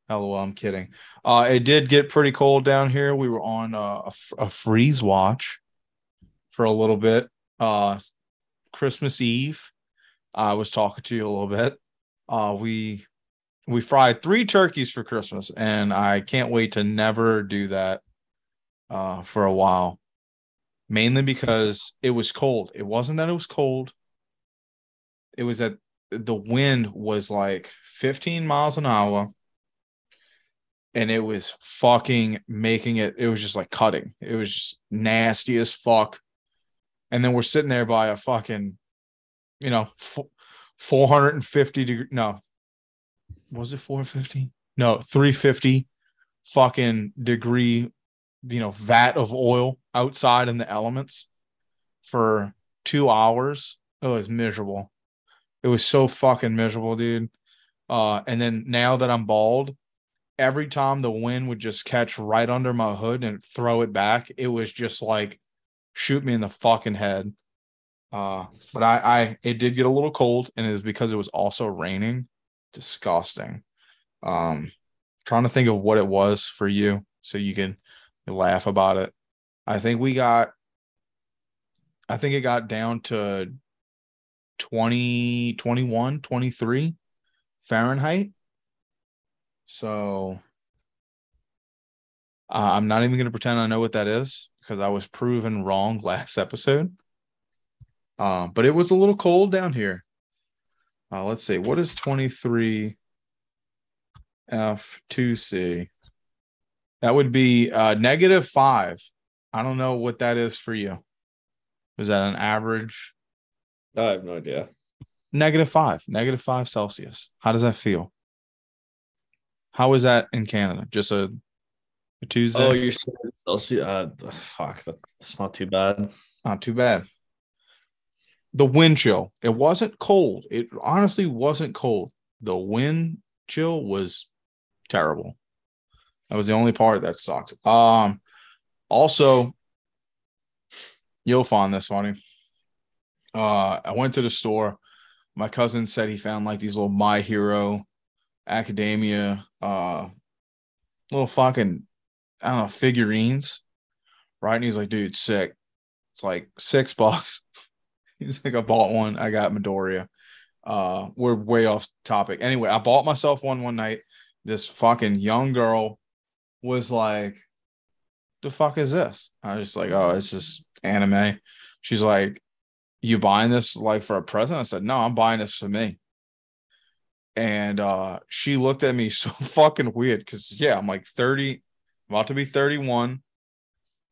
Speaker 1: LOL, I'm kidding. Uh, it did get pretty cold down here. We were on a freeze watch for a little bit. Uh, Christmas Eve, I was talking to you a little bit. Uh, we we fried three turkeys for Christmas, and I can't wait to never do that uh, for a while mainly because it was cold. It wasn't that it was cold. It was that the wind was like 15 miles an hour and it was fucking making it it was just like cutting. It was just nasty as fuck. And then we're sitting there by a fucking you know 450 degree no was it 450? No, 350 fucking degree you know vat of oil outside in the elements for two hours. It was miserable. It was so fucking miserable dude. Uh and then now that i'm bald every time the wind would just catch right under my hood and throw it back it was just like shoot me in the fucking head. Uh but i i it did get a little cold and it is because it was also raining. Disgusting. Um trying to think of what it was for you so you can laugh about it. I think we got I think it got down to 20 21 23 Fahrenheit. So uh, I'm not even going to pretend I know what that is because I was proven wrong [LAUGHS] last episode. Uh, but it was a little cold down here. Uh, let's see. What is 23 F2C? That would be uh, negative five. I don't know what that is for you. Is that an average?
Speaker 2: I have no idea.
Speaker 1: Negative five, negative five Celsius. How does that feel? How is that in Canada? Just a, a Tuesday?
Speaker 2: Oh, you're saying Celsius? Uh, fuck, that's, that's not too bad.
Speaker 1: Not too bad. The wind chill. It wasn't cold. It honestly wasn't cold. The wind chill was terrible. That was the only part that sucked. Um, also, you'll find this funny. Uh, I went to the store. My cousin said he found like these little My Hero Academia, uh, little fucking, I don't know, figurines, right? And he's like, dude, sick. It's like six [LAUGHS] bucks. He's like, I bought one. I got Midoriya. Uh, we're way off topic. Anyway, I bought myself one one night. This fucking young girl was like the fuck is this? I was just like, oh, it's just anime. She's like, you buying this like for a present? I said, no, I'm buying this for me. And uh she looked at me [LAUGHS] so fucking weird because yeah, I'm like 30, about to be 31.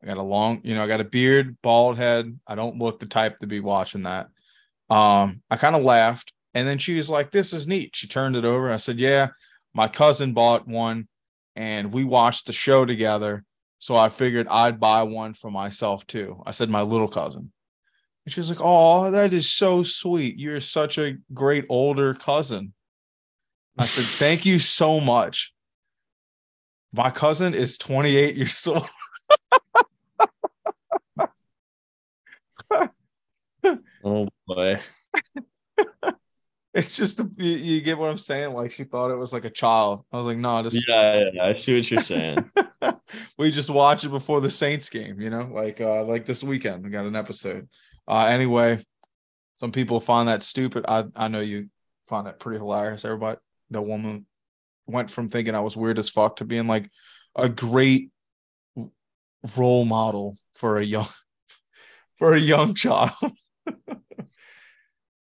Speaker 1: I got a long, you know, I got a beard, bald head. I don't look the type to be watching that. Um, I kind of laughed, and then she was like, This is neat. She turned it over. I said, Yeah, my cousin bought one, and we watched the show together. So I figured I'd buy one for myself too. I said, My little cousin. And she was like, Oh, that is so sweet. You're such a great older cousin. I said, Thank you so much. My cousin is 28 years old. [LAUGHS]
Speaker 2: Oh boy. [LAUGHS] [LAUGHS]
Speaker 1: it's just you, you, get what I'm saying. Like she thought it was like a child. I was like, no, this.
Speaker 2: Yeah, yeah, I see what you're saying. [LAUGHS]
Speaker 1: we just watch it before the Saints game. You know, like uh like this weekend we got an episode. Uh anyway, some people find that stupid. I I know you find that pretty hilarious. Everybody, the woman went from thinking I was weird as fuck to being like a great role model for a young [LAUGHS] for a young child.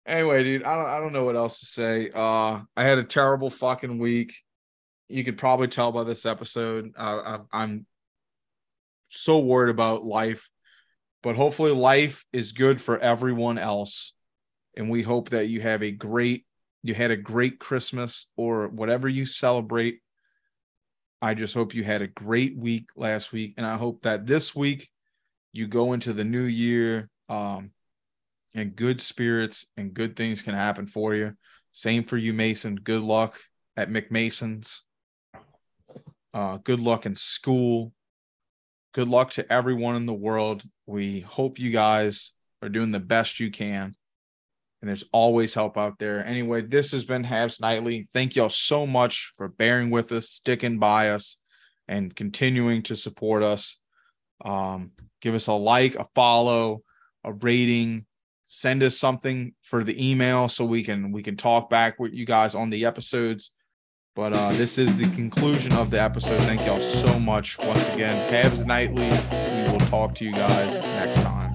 Speaker 1: Anyway, dude, I don't I don't know what else to say. Uh I had a terrible fucking week. You could probably tell by this episode. Uh, I, I'm so worried about life, but hopefully life is good for everyone else. And we hope that you have a great you had a great Christmas or whatever you celebrate. I just hope you had a great week last week and I hope that this week you go into the new year um and good spirits and good things can happen for you. Same for you, Mason. Good luck at McMason's. Uh, good luck in school. Good luck to everyone in the world. We hope you guys are doing the best you can. And there's always help out there. Anyway, this has been Habs Nightly. Thank y'all so much for bearing with us, sticking by us, and continuing to support us. Um, give us a like, a follow, a rating, send us something for the email so we can we can talk back with you guys on the episodes. But uh this is the conclusion of the episode. Thank y'all so much once again. Habs nightly we will talk to you guys next time.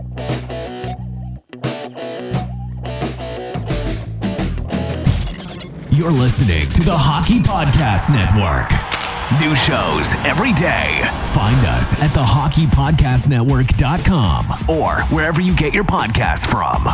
Speaker 3: You're listening to the hockey podcast network New shows every day. Find us at thehockeypodcastnetwork.com or wherever you get your podcasts from.